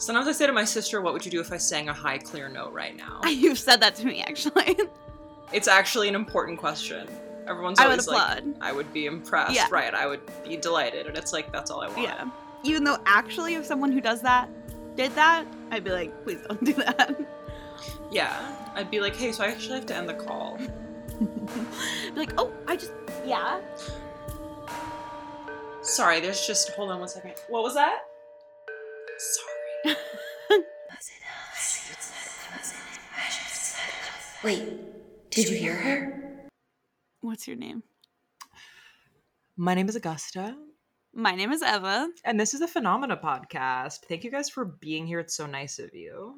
Sometimes I say to my sister, "What would you do if I sang a high, clear note right now?" You've said that to me actually. It's actually an important question. Everyone's I would always like. "I would be impressed." Yeah. Right? I would be delighted, and it's like that's all I want. yeah. Even though actually, if someone who does that did that, I'd be like, please don't do that. Yeah. I'd be like, "Hey, so I actually have to end the call." be like, oh, I just yeah. Sorry, there's just hold on one second. What was that? Sorry. Wait, did you hear her? What's your name? My name is Augusta, My name is Eva. and this is the Phenomena podcast. Thank you guys for being here. It's so nice of you.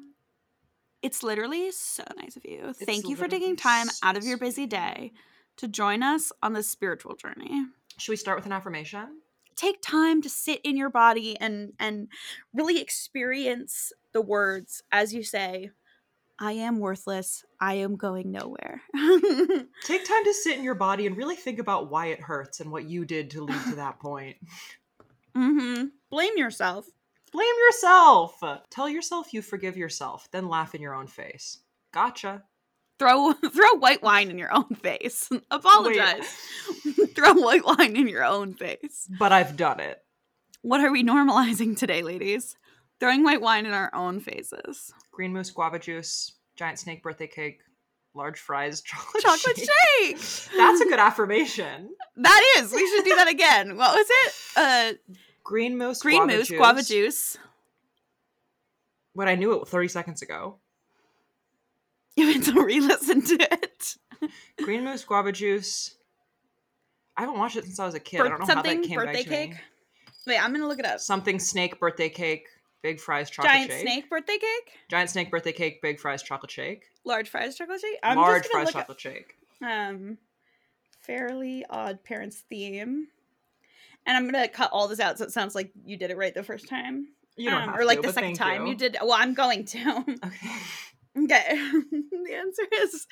It's literally so nice of you. Thank you for taking time so out of your busy day to join us on this spiritual journey. Should we start with an affirmation? Take time to sit in your body and and really experience the words as you say, I am worthless. I am going nowhere. Take time to sit in your body and really think about why it hurts and what you did to lead to that point. mm-hmm. Blame yourself. Blame yourself. Tell yourself you forgive yourself, then laugh in your own face. Gotcha. Throw throw white wine in your own face. Apologize. throw white wine in your own face. But I've done it. What are we normalizing today, ladies? Throwing white wine in our own faces. Green moose guava juice, giant snake birthday cake, large fries, chocolate, Chocolate shake. shake. That's a good affirmation. That is. We should do that again. What was it? Uh Green moose, green guava moose, juice. guava juice. When I knew it 30 seconds ago. You had to re-listen to it. Green moose, guava juice. I haven't watched it since I was a kid. I don't know how something that came birthday back to cake. me. Wait, I'm gonna look it up. Something snake birthday cake, big fries chocolate Giant shake. snake birthday cake, Giant snake birthday cake, big fries chocolate shake. large fries chocolate shake. I'm large just gonna fries look chocolate shake. up um, fairly odd parents theme, and I'm gonna cut all this out so it sounds like you did it right the first time, You don't Um, have or like to, the but second thank time you. did. Well, I'm going to. Okay. Okay. the answer is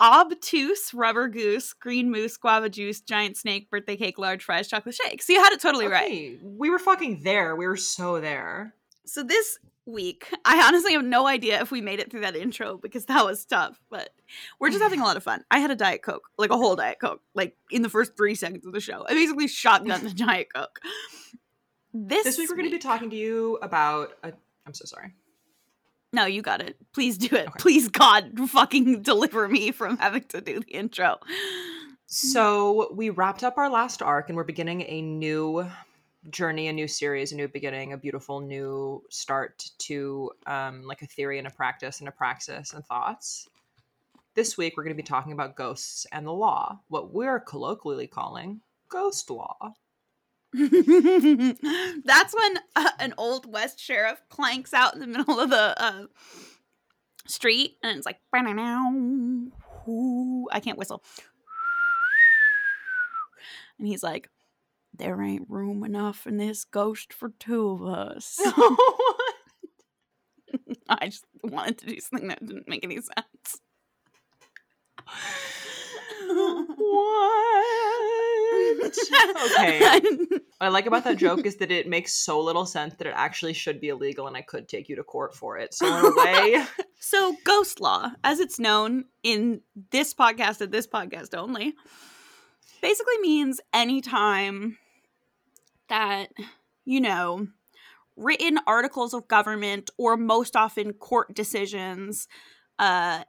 obtuse rubber goose, green moose, guava juice, giant snake, birthday cake, large fries, chocolate shake. So you had it totally right. We were fucking there. We were so there. So this week, I honestly have no idea if we made it through that intro because that was tough, but we're just having a lot of fun. I had a Diet Coke, like a whole Diet Coke, like in the first three seconds of the show. I basically shotgunned the Diet Coke. This, This week we're going to be talking to you about. A, I'm so sorry. No, you got it. Please do it. Okay. Please, God, fucking deliver me from having to do the intro. So we wrapped up our last arc, and we're beginning a new journey, a new series, a new beginning, a beautiful new start to um, like a theory and a practice and a praxis and thoughts. This week we're going to be talking about ghosts and the law, what we're colloquially calling ghost law. That's when uh, an old West sheriff clanks out in the middle of the uh, street, and it's like. I can't whistle. And he's like, there ain't room enough in this ghost for two of us. I just wanted to do something that didn't make any sense. what? Okay. What I like about that joke is that it makes so little sense that it actually should be illegal and I could take you to court for it. So in a way, So, ghost law, as it's known in this podcast and this podcast only, basically means anytime that, you know, written articles of government or most often court decisions uh,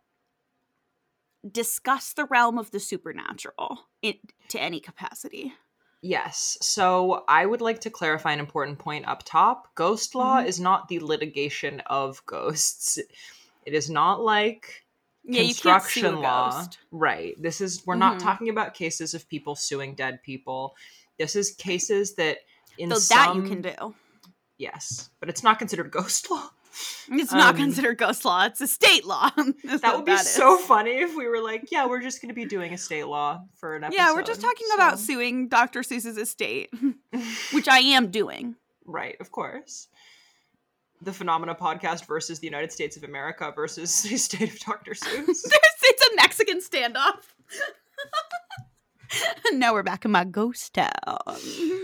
discuss the realm of the supernatural in, to any capacity. yes. So I would like to clarify an important point up top. Ghost law Mhm. is not the litigation of ghosts. It is not like Yeah, you can't sue a construction law. Right. This is we're not Mhm. talking about cases of people suing dead people. This is cases that in So some that you can do. Yes, but it's not considered ghost law. It's not Um, considered ghost law. It's a state law. That would be is. so funny if we were like, yeah, we're just going to be doing a state law for an episode. Yeah, we're just talking about suing Dr. Seuss's estate, which I am doing. right, of course. The Phenomena podcast versus the United States of America versus the state of Dr. Seuss. It's a Mexican standoff. now we're back in my ghost town.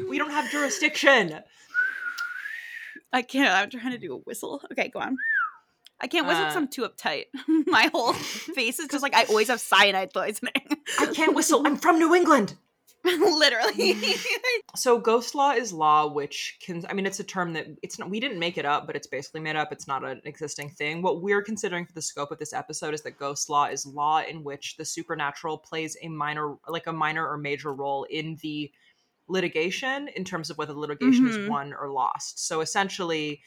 we don't have jurisdiction. I can't. I'm trying to do a whistle. Okay, go on. I can't whistle because Uh, I'm too uptight. My whole face is just like I always have cyanide poisoning. I can't whistle. I'm from New England. Literally. So ghost law is law which can I mean it's a term that it's not we didn't make it up but it's basically made up it's not an existing thing. What we're considering for the scope of this episode is that ghost law is law in which the supernatural plays a minor like a minor or major role in the litigation in terms of whether the litigation Mhm. is won or lost. So essentially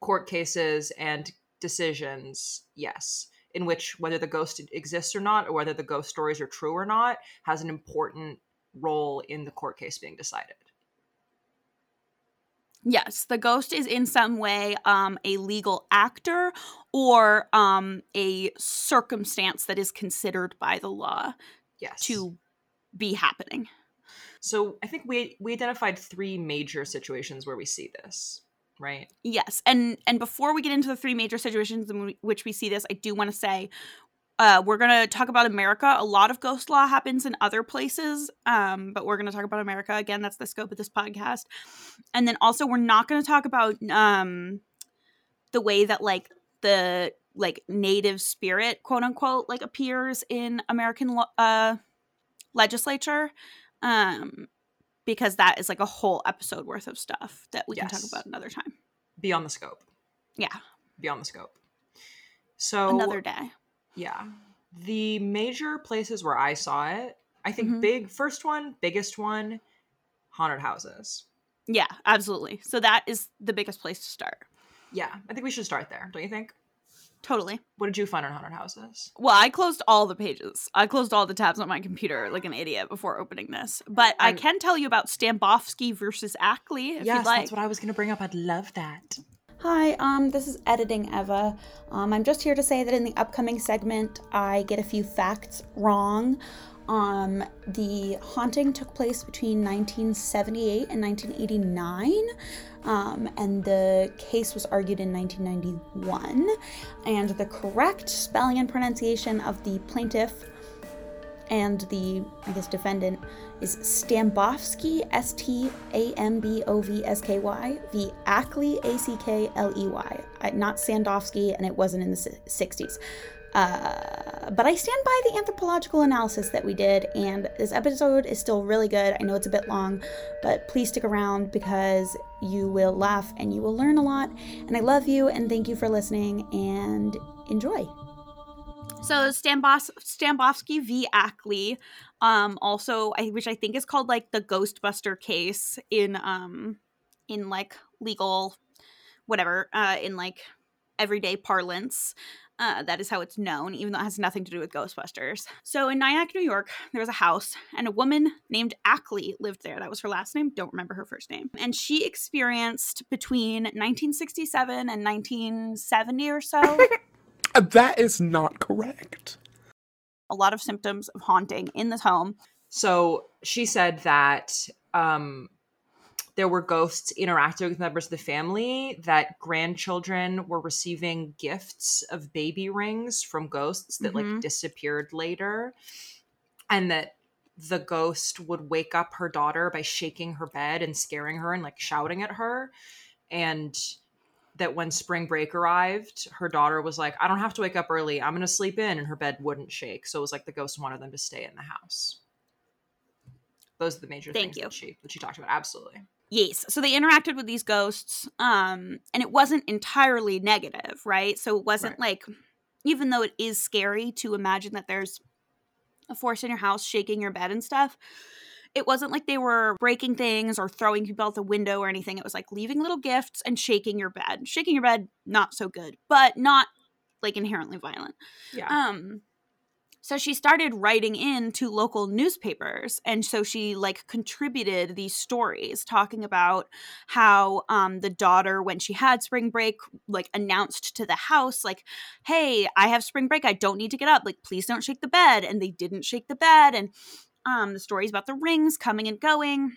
court cases and decisions, yes, in which whether the ghost exists or not or whether the ghost stories are true or not has an important role in the court case being decided. yes, the ghost is in some way um, a legal actor or um, a circumstance that is considered by the law Yes. to be happening. So I think we we identified three major situations where we see this, right? Yes, and and before we get into the three major situations in which we see this, I do want to say uh, we're gonna talk about America. A lot of ghost law happens in other places, um, but we're gonna talk about America again. That's the scope of this podcast, and then also we're not gonna talk about um, the way that like the like native spirit quote unquote like appears in American uh, legislature. Um, because that is like a whole episode worth of stuff that we can talk about another time. Beyond the scope. Yeah. Beyond the scope. So another day. Yeah. The major places where I saw it, I think Mhm. big first one, biggest one, haunted houses. Yeah, absolutely. So that is the biggest place to start. Yeah, I think we should start there, don't you think? Totally. What did you find on haunted houses? Well, I closed all the pages. I closed all the tabs on my computer like an idiot before opening this. But I I'm- can tell you about Stambovsky versus Ackley if you'd like. Yes, that's what I was going to bring up. I'd love that. Hi, um, this is Editing Eva. Um, I'm just here to say that in the upcoming segment, I get a few facts wrong. Um, the haunting took place between 1978 and 1989, um, and the case was argued in 1991. And the correct spelling and pronunciation of the plaintiff and the, I guess, defendant is Stambovsky, S T A M B O V S K Y, v. Ackley, A C K L E Y. Not Sandovsky, and it wasn't in the 60s. Uh, but I stand by the anthropological analysis that we did, and this episode is still really good. I know it's a bit long, but please stick around because you will laugh and you will learn a lot. And I love you, and thank you for listening, and enjoy. So Stambos- v. Ackley, um, also I which I think is called like the Ghostbuster case in um in like legal whatever, uh in like everyday parlance. Uh, that is how it's known, even though it has nothing to do with Ghostbusters. So in Nyack, New York, there was a house, and a woman named Ackley lived there. That was her last name. Don't remember her first name. And she experienced between 1967 and 1970 or so Uh, That is not correct. a lot of symptoms of haunting in this home. So she said that um, there were ghosts interacting with members of the family, that grandchildren were receiving gifts of baby rings from ghosts that Mhm. like disappeared later, and that the ghost would wake up her daughter by shaking her bed and scaring her and like shouting at her. And that when spring break arrived, her daughter was like, I don't have to wake up early. I'm going to sleep in. And her bed wouldn't shake. So it was like the ghost wanted them to stay in the house. Those are the major Thank things you. that she that she talked about. Absolutely. Yes. So they interacted with these ghosts, um, and it wasn't entirely negative, right? So it wasn't Right. like, even though it is scary to imagine that there's a force in your house shaking your bed and stuff, it wasn't like they were breaking things or throwing people out the window or anything. It was like leaving little gifts and shaking your bed. Shaking your bed, not so good, but not like inherently violent. Yeah. Um so she started writing in to local newspapers and so she like contributed these stories talking about how um the daughter when she had spring break like announced to the house like hey I have spring break I don't need to get up like please don't shake the bed and they didn't shake the bed and um the stories about the rings coming and going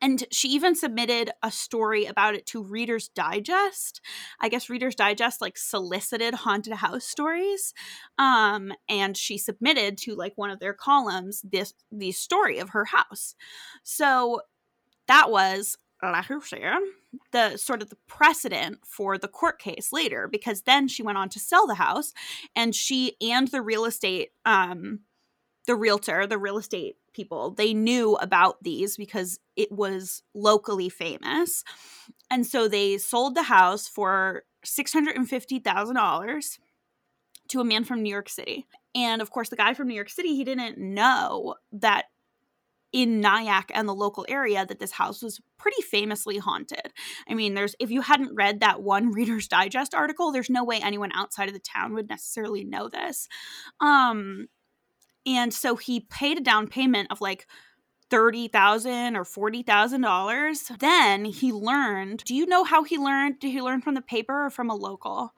and she even submitted a story about it to Reader's Digest. I guess Reader's Digest like solicited haunted house stories. Um, and she submitted to like one of their columns this the story of her house. So that was LaHoussier, the sort of the precedent for the court case later, because then she went on to sell the house and she and the real estate, um, the realtor, the real estate people, they knew about these because it was locally famous. And so they sold the house for $650,000 to a man from New York City. And of course, the guy from New York City, he didn't know that in Nyack and the local area that this house was pretty famously haunted. I mean, there's if you hadn't read that one Reader's Digest article, there's no way anyone outside of the town would necessarily know this. Um and so he paid a down payment of like thirty thousand or forty thousand dollars. Then he learned. Do you know how he learned? Did he learn from the paper or from a local?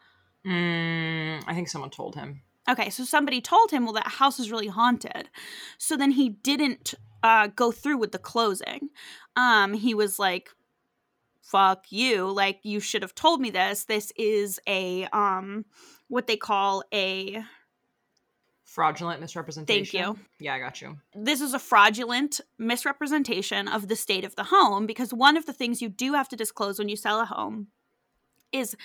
Mm, I think someone told him. Okay, so somebody told him, well, that house is really haunted. So then he didn't uh, go through with the closing. Um, he was like, "Fuck you! Like you should have told me this. This is a um, what they call a Fraudulent misrepresentation. Thank you. Yeah, I got you. this is a fraudulent misrepresentation of the state of the home because one of the things you do have to disclose when you sell a home is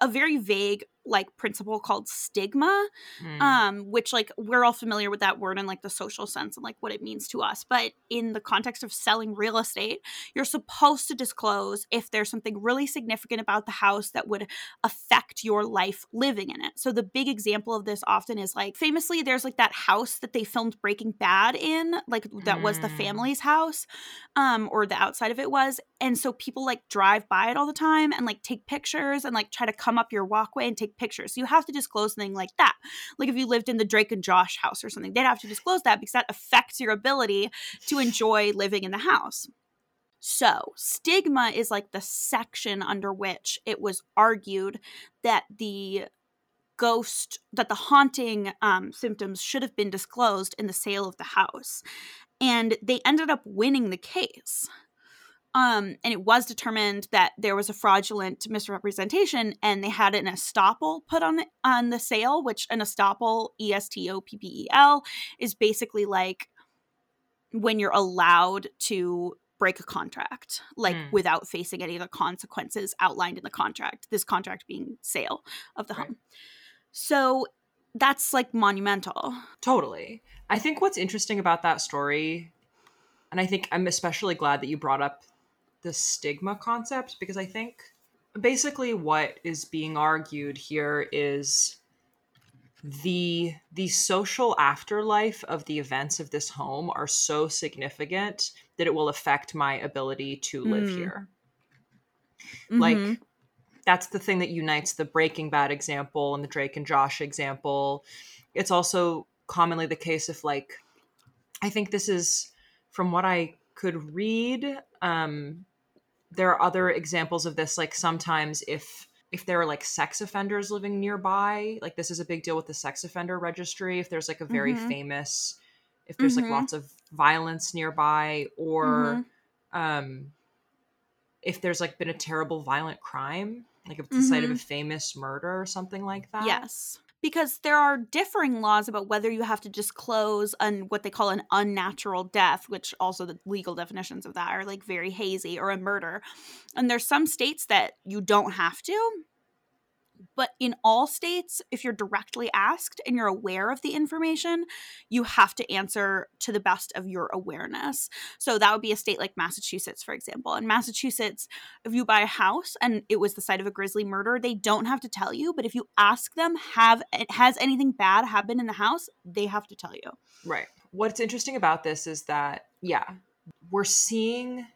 a very vague like principle called stigma Mm. um which like we're all familiar with that word in like the social sense and like what it means to us but in the context of selling real estate you're supposed to disclose if there's something really significant about the house that would affect your life living in it so the big example of this often is like famously there's like that house that they filmed breaking bad in like that was the Mm. family's house um or the outside of it was and so people like drive by it all the time and like take pictures and like try to come up your walkway and take pictures. So you have to disclose something like that. Like if you lived in the drake and josh house or something they'd have to disclose that because that affects your ability to enjoy living in the house. So stigma is like the section under which it was argued that the ghost that the haunting um, symptoms should have been disclosed in the sale of the house. And they ended up winning the case um, and it was determined that there was a fraudulent misrepresentation, and they had an estoppel put on on the sale, which an estoppel, E S T O P P E L, is basically like when you're allowed to break a contract, like Hmm. without facing any of the consequences outlined in the contract. This contract being sale of the Right. home. So that's like monumental. Totally. I think what's interesting about that story, and I think I'm especially glad that you brought up the stigma concept because I think basically what is being argued here is the the social afterlife of the events of this home are so significant that it will affect my ability to live Mm. here. Mhm. Like that's the thing that unites the Breaking Bad example and the Drake and Josh example. It's also commonly the case if like I think this is from what I could read um there are other examples of this like sometimes if if there are like sex offenders living nearby like this is a big deal with the sex offender registry if there's like a very Mhm. famous if there's Mhm. like lots of violence nearby or Mhm. um if there's like been a terrible violent crime like if it's the site of a Mhm. famous murder or something like that Yes. Because there are differing laws about whether you have to disclose an what they call an unnatural death, which also the legal definitions of that are like very hazy, or a murder. And there's some states that you don't have to. But in all states, if you're directly asked and you're aware of the information, you have to answer to the best of your awareness. So that would be a state like Massachusetts, for example. In Massachusetts, if you buy a house and it was the site of a grisly murder, they don't have to tell you. But if you ask them, have has anything bad happened in the house, they have to tell you. Right. What's interesting about this is that, yeah, we're seeing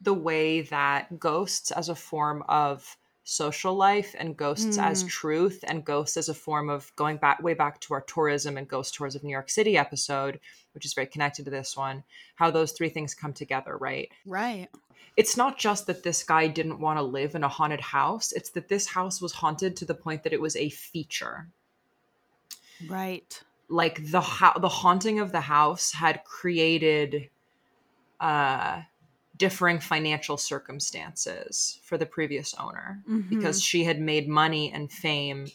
the way that ghosts as a form of social life and ghosts as Mm. truth and ghosts as a form of going back way back to our tourism and ghost tours of New York City episode, which is very connected to this one, how those three things come together, right? Right. It's not just that this guy didn't want to live in a haunted house, it's that this house was haunted to the point that it was a feature Right. like the ha- the haunting of the house had created uh differing financial circumstances for the previous owner because she had made money and fame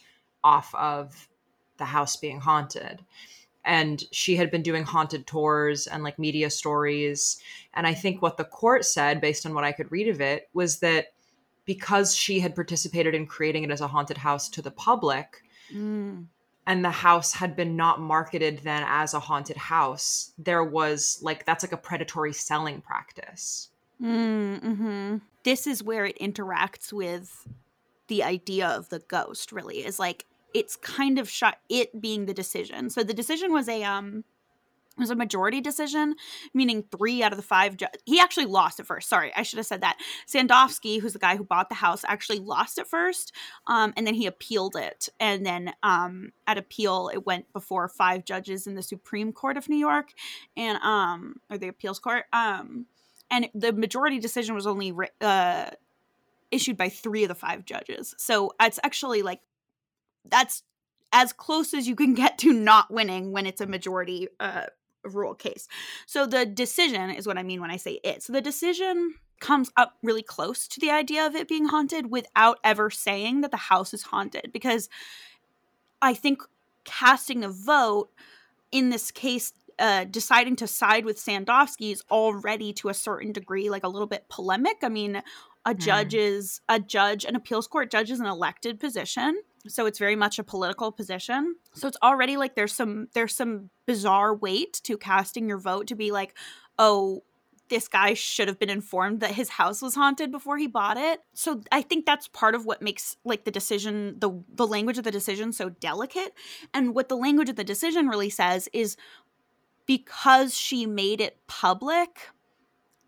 off of the house being haunted. And she had been doing haunted tours and like media stories. And i think what the court said based on what i could read of it was that because she had participated in creating it as a haunted house to the public Mm. And the house had been not marketed then as a haunted house there was like that's like a predatory selling practice Mm-hmm. This is where it interacts with the idea of the ghost. Really, is like it's kind of shot. It being the decision. So the decision was a um it was a majority decision, meaning three out of the five. Ju- he actually lost at first. Sorry, I should have said that. Sandowski, who's the guy who bought the house, actually lost at first, um, and then he appealed it. And then um, at appeal, it went before five judges in the Supreme Court of New York, and um, or the appeals court. Um, and the majority decision was only uh, issued by three of the five judges. So it's actually like that's as close as you can get to not winning when it's a majority uh, rule case. So the decision is what I mean when I say it. So the decision comes up really close to the idea of it being haunted without ever saying that the house is haunted because I think casting a vote in this case uh, deciding to side with Sandowski is already to a certain degree like a little bit polemic. I mean, a judge is a judge, an appeals court judge is an elected position, so it's very much a political position. So it's already like there's some there's some bizarre weight to casting your vote to be like, oh, this guy should have been informed that his house was haunted before he bought it. So I think that's part of what makes like the decision the the language of the decision so delicate. And what the language of the decision really says is because she made it public,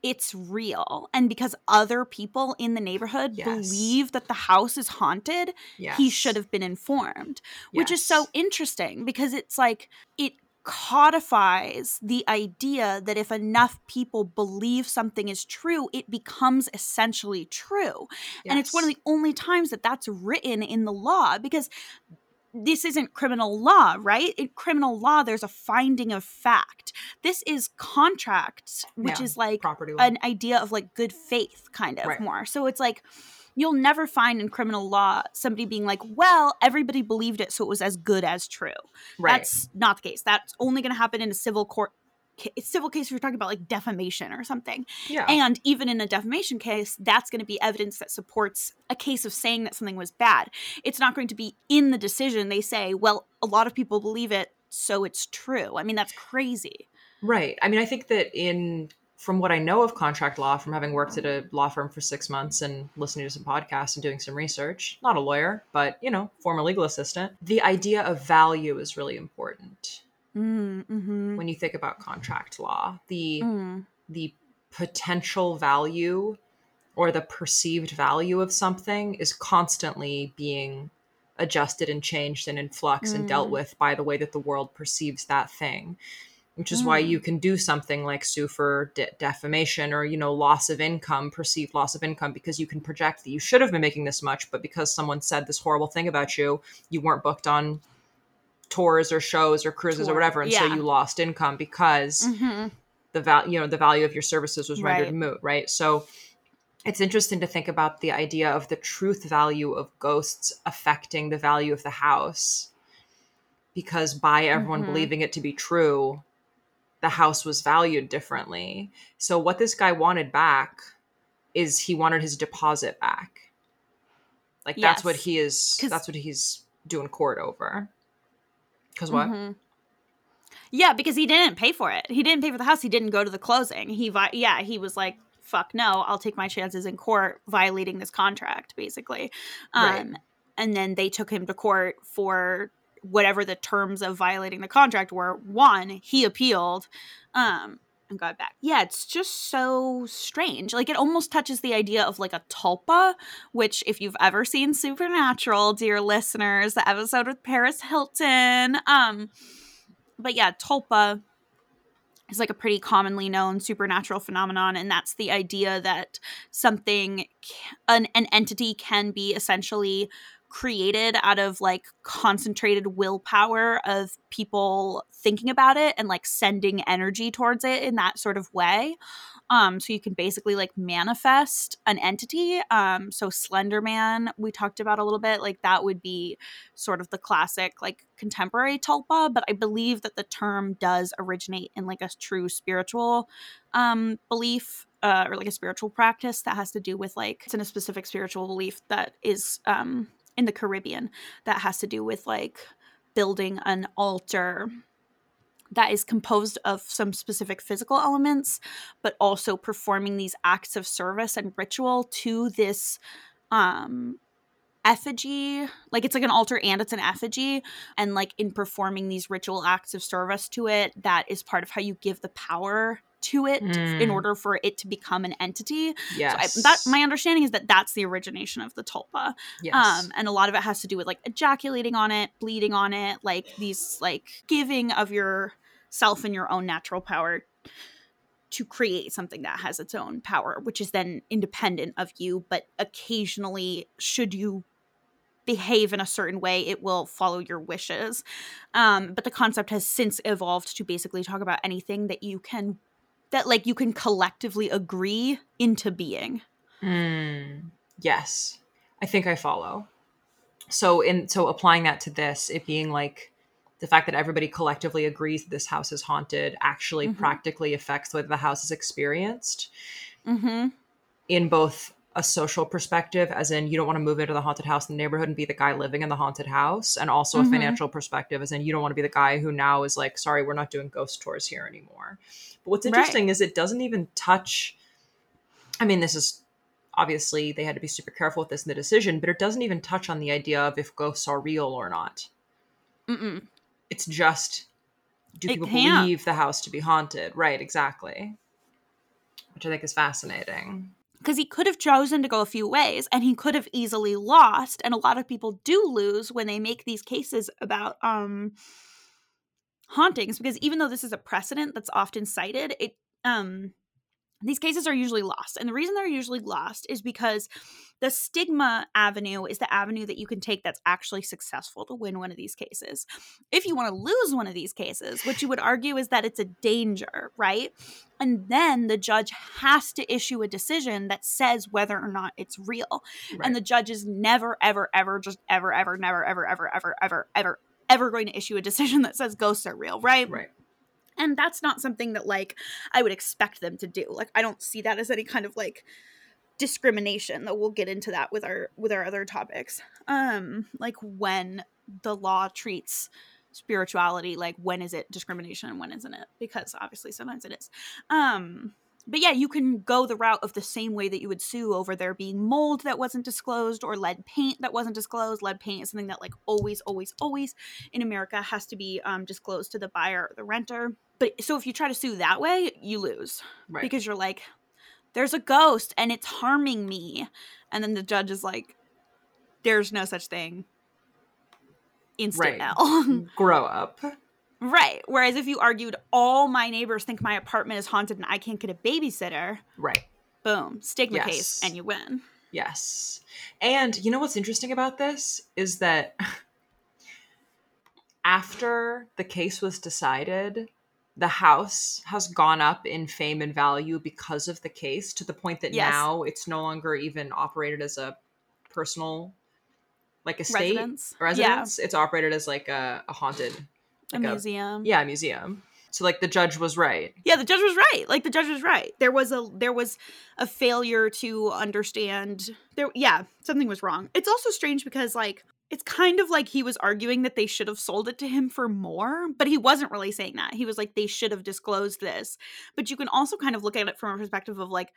it's real. And because other people in the neighborhood Yes. believe that the house is haunted, yes he should have been informed which is so interesting because it's like it codifies the idea that if enough people believe something is true it becomes essentially true and it's one of the only times that that's written in the law because this isn't criminal law right? In criminal law there's a finding of fact. This is contracts which Yeah, is like property an idea of like good faith kind of Right. more. So it's like you'll never find in criminal law somebody being like well everybody believed it so it was as good as true. Right. That's not the case. That's only going to happen in a civil court civil case if you're talking about like defamation or something. Yeah. And even in a defamation case that's going to be evidence that supports a case of saying that something was bad. It's not going to be in the decision they say well a lot of people believe it so it's true. I mean that's crazy. Right. I mean, I think that in from what I know of contract law, from having worked at a law firm for six months and listening to some podcasts and doing some research, not a lawyer, but you know, former legal assistant, the idea of value is really important mm-hmm. when you think about contract law. The Mm. the potential value or the perceived value of something is constantly being adjusted and changed and in flux and dealt Mm. with by the way that the world perceives that thing which is why Mm. you can do something like sue for de- defamation or you know loss of income perceived loss of income because you can project that you should have been making this much but because someone said this horrible thing about you you weren't booked on tours or shows or cruises or whatever and so you lost income because Mm-hmm. the value you know the value of your services was rendered Right. moot right so it's interesting to think about the idea of the truth value of ghosts affecting the value of the house because by everyone Mhm. believing it to be true the house was valued differently so what this guy wanted back is he wanted his deposit back like that's what he is that's what he's doing court over because what Mhm. Yeah, because he didn't pay for it. He didn't pay for the house. He didn't go to the closing. He, vi- yeah, he was like, "Fuck no, I'll take my chances in court violating this contract." Basically, um, Right. and then they took him to court for whatever the terms of violating the contract were. One, he appealed, um, and got back. Yeah, it's just so strange. Like it almost touches the idea of like a tulpa, which if you've ever seen Supernatural, dear listeners, the episode with Paris Hilton, um but yeah, tulpa is like a pretty commonly known supernatural phenomenon and that's the idea that something an, an entity can be essentially created out of like concentrated willpower of people thinking about it and like sending energy towards it in that sort of way Um, so you can basically like manifest an entity. Um, so Slender Man, we talked about a little bit, like that would be sort of the classic like contemporary tulpa, but I believe that the term does originate in like a true spiritual um belief uh, or like a spiritual practice that has to do with like it's in a specific spiritual belief that is um in the Caribbean that has to do with like building an altar that is composed of some specific physical elements, but also performing these acts of service and ritual to this um effigy. Like it's like an altar and it's an effigy and like in performing these ritual acts of service to it that is part of how you give the power to it in Mm. order for it to become an entity Yes. so I, that my understanding is that that's the origination of the tulpa yes. um and a lot of it has to do with like ejaculating on it bleeding on it like these like giving of your self and your own natural power to create something that has its own power which is then independent of you but occasionally should you behave in a certain way it will follow your wishes um but the concept has since evolved to basically talk about anything that you can that like you can collectively agree into being Mm, yes, I think I follow. So in so applying that to this, it being like the fact that everybody collectively agrees that this house is haunted actually Mhm. practically affects the way the house is experienced mm-hmm in both a social perspective, as in you don't want to move into the haunted house in the neighborhood and be the guy living in the haunted house, and also Mhm. a financial perspective, as in you don't want to be the guy who now is like, sorry, we're not doing ghost tours here anymore. But what's Right. interesting is it doesn't even touch. I mean, this is obviously they had to be super careful with this in the decision, but it doesn't even touch on the idea of if ghosts are real or not. Mm-mm. It's just do It people can't. believe the house to be haunted? Right, exactly. Which I think is fascinating. Because he could have chosen to go a few ways and he could have easily lost and a lot of people do lose when they make these cases about um hauntings because even though this is a precedent that's often cited it um these cases are usually lost and the reason they're usually lost is because the stigma avenue is the avenue that you can take that's actually successful to win one of these cases. If you want to lose one of these cases what you would argue is that it's a danger right? And then the judge has to issue a decision that says whether or not it's real. Right. and the judge is never ever ever just ever ever never ever ever ever ever ever ever going to issue a decision that says ghosts are real right? Right. and that's not something that like i would expect them to do. Like i don't see that as any kind of like discrimination that we'll get into that with our with our other topics. Um like when the law treats spirituality like when is it discrimination and when isn't it? Because obviously sometimes it is. Um but yeah you can go the route of the same way that you would sue over there being mold that wasn't disclosed or lead paint that wasn't disclosed. Lead paint is something that like always always always in america has to be um, disclosed to the buyer or the renter. But so if you try to sue that way you lose Right. because you're like there's a ghost and it's harming me and then the judge is like there's no such thing instant Right. L. grow up. right whereas if you argued all my neighbors think my apartment is haunted and i can't get a babysitter Right. boom stigma Yes. case and you win Yes. And you know what's interesting about this is that after the case was decided, the house has gone up in fame and value because of the case to the point that Yes. now it's no longer even operated as a personal like estate Residence. residence. It's operated as like a, a haunted a like museum yeah, a museum. So like the judge was right. yeah the judge was right like the judge was right there was a there was a failure to understand there yeah something was wrong it's also strange because like it's kind of like he was arguing that they should have sold it to him for more but he wasn't really saying that he was like they should have disclosed this but you can also kind of look at it from a perspective of like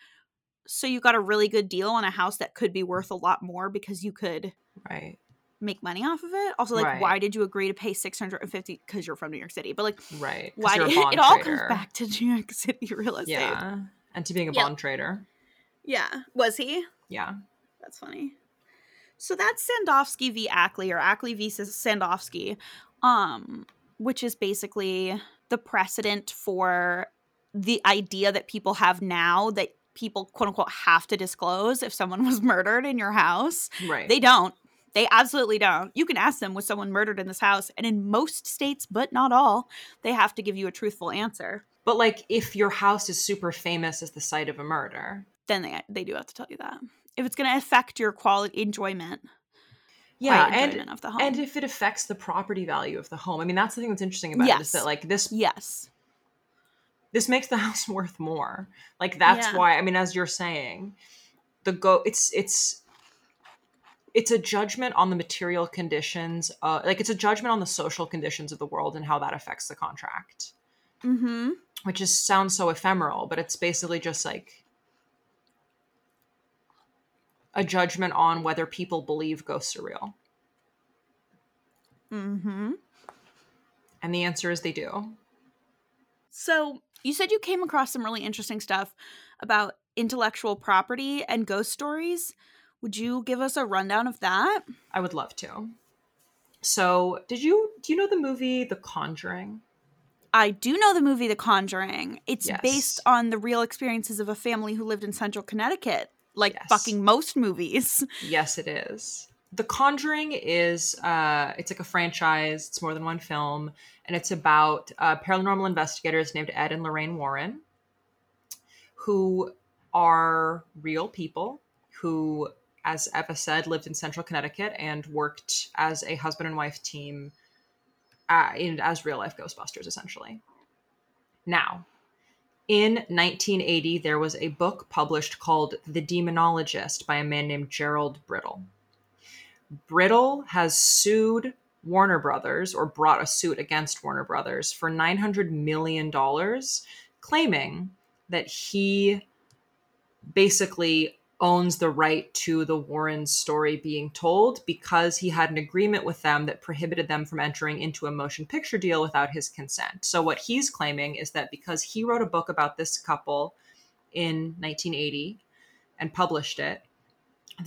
so you got a really good deal on a house that could be worth a lot more because you could Right. make money off of it also like Right. why did you agree to pay 650 because you're from new york city but like Right. why did it all trader. comes back to new york city real estate Yeah. And to being a bond trader. Yeah. Was he? Yeah. That's funny. So that's Sandovsky v. Ackley or Ackley v. Sandovsky, um, which is basically the precedent for the idea that people have now that people quote unquote have to disclose if someone was murdered in your house. Right. They don't. They absolutely don't. You can ask them was someone murdered in this house, and in most states, but not all, they have to give you a truthful answer. But like if your house is super famous as the site of a murder. Then they they do have to tell you that. If it's going to affect your quality enjoyment. Yeah, and enjoyment of the home. and if it affects the property value of the home. I mean, that's the thing that's interesting about it is that like this yes. this makes the house worth more. Like that's Yeah. why I mean as you're saying, the go it's it's it's a judgment on the material conditions uh like it's a judgment on the social conditions of the world and how that affects the contract. Mhm. Which is sounds so ephemeral, but it's basically just like a judgment on whether people believe ghosts are real. Mm-hmm. And the answer is they do. So, you said you came across some really interesting stuff about intellectual property and ghost stories. Would you give us a rundown of that? I would love to. So, did you do you know the movie The Conjuring? I do know the movie The Conjuring. It's Yes. based on the real experiences of a family who lived in central Connecticut, like Yes. fucking most movies. Yes, it is. The Conjuring is uh it's like a franchise, it's more than one film, and it's about uh, paranormal investigators named Ed and Lorraine Warren who are real people who as Eva said lived in central Connecticut and worked as a husband and wife team uh, in as real life ghostbusters essentially. Now, in 1980, there was a book published called The Demonologist by a man named Gerald Brittle. Brittle has sued Warner Brothers or brought a suit against Warner Brothers for $900 million, claiming that he basically owns the right to the Warren story being told because he had an agreement with them that prohibited them from entering into a motion picture deal without his consent. So, what he's claiming is that because he wrote a book about this couple in 1980 and published it,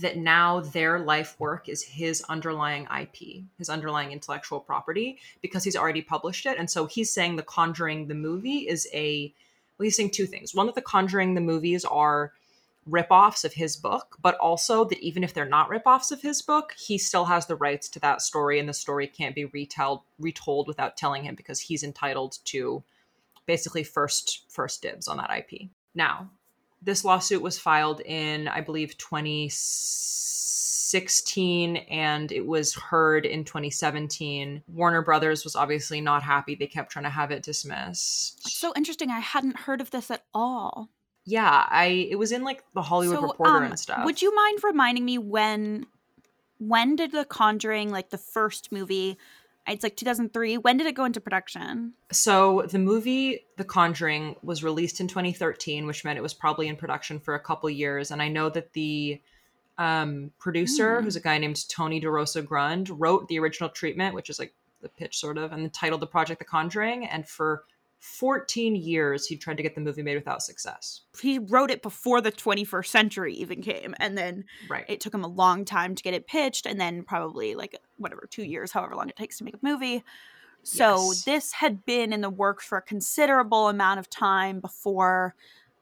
that now their life work is his underlying IP, his underlying intellectual property, because he's already published it. And so he's saying The Conjuring, the movie, is a, well, he's saying two things. One, that The Conjuring, the movies are ripoffs of his book, but also that even if they're not ripoffs of his book, he still has the rights to that story, and the story can't be retold retold without telling him because he's entitled to basically first first dibs on that IP. Now, this lawsuit was filed in, I believe, 2016, and it was heard in 2017. Warner Brothers was obviously not happy. They kept trying to have it dismissed. So interesting. I hadn't heard of this at all. Yeah, I it was in like the Hollywood so, Reporter um, and stuff. Would you mind reminding me when when did The Conjuring, like the first movie, it's like 2003, when did it go into production? So the movie The Conjuring was released in 2013, which meant it was probably in production for a couple years. And I know that the um, producer, Hmm. who's a guy named Tony DeRosa Grund, wrote the original treatment, which is like the pitch sort of, and titled the project The Conjuring. And for 14 years, he tried to get the movie made without success. He wrote it before the 21st century even came, and then Right. it took him a long time to get it pitched, and then probably like whatever, two years, however long it takes to make a movie. So Yes. this had been in the works for a considerable amount of time before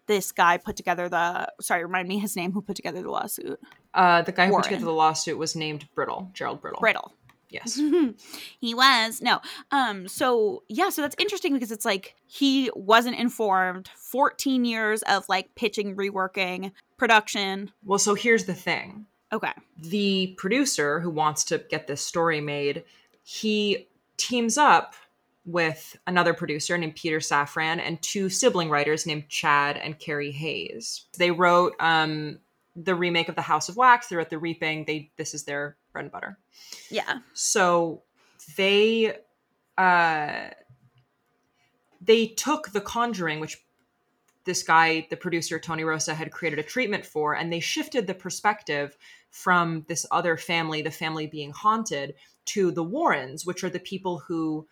this guy put together the sorry, remind me his name who put together the lawsuit. uh, the guy who put together the lawsuit was named Brittle, Gerald Brittle. Brittle. Yes. he was no um so yeah so that's interesting because it's like he wasn't informed 14 years of like pitching reworking production Well, so here's the thing. okay the producer who wants to get this story made, he teams up with another producer named Peter Safran and two sibling writers named Chad and Carey Hayes. They wrote um, the remake of The House of Wax. They wrote The Reaping. They this is their bread and butter. yeah So they uh, they took The Conjuring, which this guy, the producer Tony Rosa, had created a treatment for, and they shifted the perspective from this other family, the family being haunted, to the Warrens, which are the people who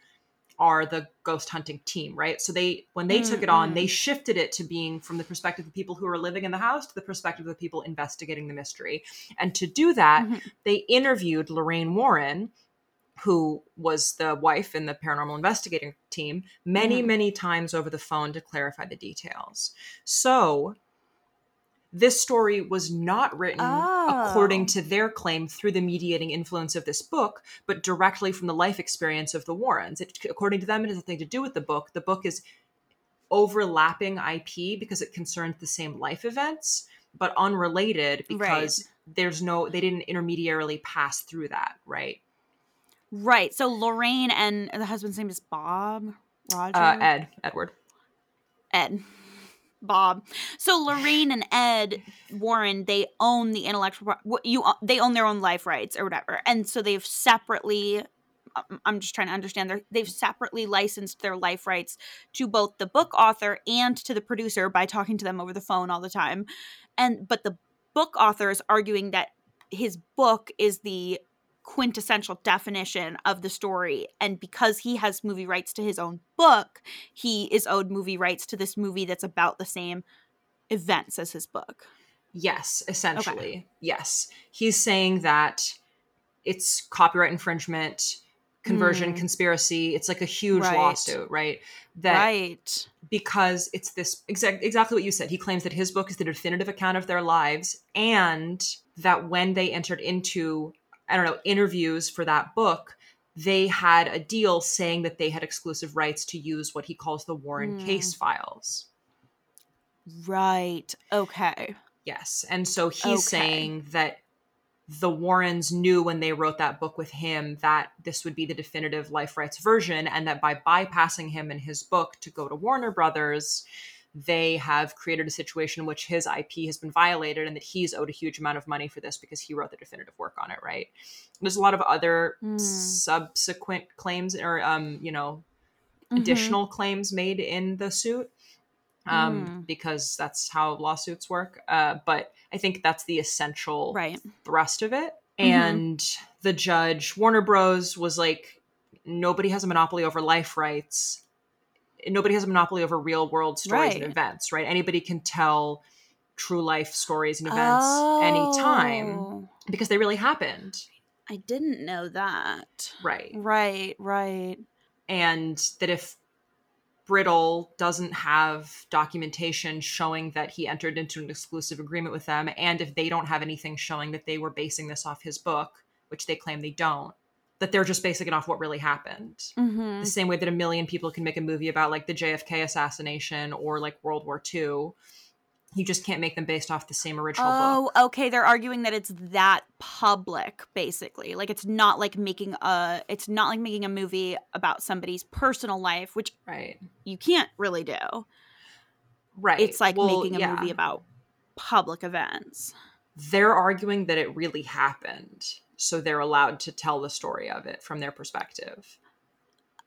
are the ghost hunting team, right? So they when they took it on, they shifted it to being from the perspective of the people who are living in the house to the perspective of the people investigating the mystery. And to do that, Mhm. they interviewed Lorraine Warren, who was the wife in the paranormal investigating team, many, Mhm. many times over the phone to clarify the details. So this story was not written according Oh. to their claim through the mediating influence of this book, but directly from the life experience of the Warrens. It, according to them, it has nothing to do with the book. The book is overlapping IP because it concerned the same life events, but unrelated because there's no they didn't intermediarily pass through that, right? Right. So Lorraine and the husband's name is Bob. Roger. Uh, Ed, Edward. Ed. Bob. So Lorraine and Ed Warren, they own the intellectual you they own their own life rights or whatever. And so they've separately um, I'm just trying to understand they they've separately licensed their life rights to both the book author and to the producer by talking to them over the phone all the time. And but the book author is arguing that his book is the quintessential definition of the story and because he has movie rights to his own book he is owed movie rights to this movie that's about the same events as his book Yes, essentially. Yes. He's saying that it's copyright infringement, conversion Mm. conspiracy. It's like a huge Right. lawsuit, right? That right because it's this exact exactly what you said. He claims that his book is the definitive account of their lives and that when they entered into I don't know, interviews for that book, they had a deal saying that they had exclusive rights to use what he calls the Warren Mm. case files. right okay Yes. And so he's Okay. saying that the Warrens knew when they wrote that book with him that this would be the definitive life rights version, and that by bypassing him and his book to go to Warner Brothers, they have created a situation in which his IP has been violated and that he's owed a huge amount of money for this because he wrote the definitive work on it, right? There's a lot of other Hmm. subsequent claims or um, you know, Mhm. additional claims made in the suit um, Mm. because that's how lawsuits work. Uh, but I think that's the essential right thrust of it. Mhm. And the judge, Warner Bros, was like, nobody has a monopoly over life rights. Nobody has a monopoly over real world stories and events, right? Anybody can tell true life stories and events anytime Oh, because they really happened, i didn't know that. Right? right right. And that if Brittle doesn't have documentation showing that he entered into an exclusive agreement with them, and if they don't have anything showing that they were basing this off his book, which they claim they don't, that they're just basing it off what really happened. mm-hmm. The same way that a million people can make a movie about like the JFK assassination or like World War II. You just can't make them based off the same original book. Oh, okay. They're arguing that it's that public, basically. Like it's not like making a it's not like making a movie about somebody's personal life, which Right. you can't really do. Right. It's like Well, making a yeah. movie about public events. they're arguing that it really happened so they're allowed to tell the story of it from their perspective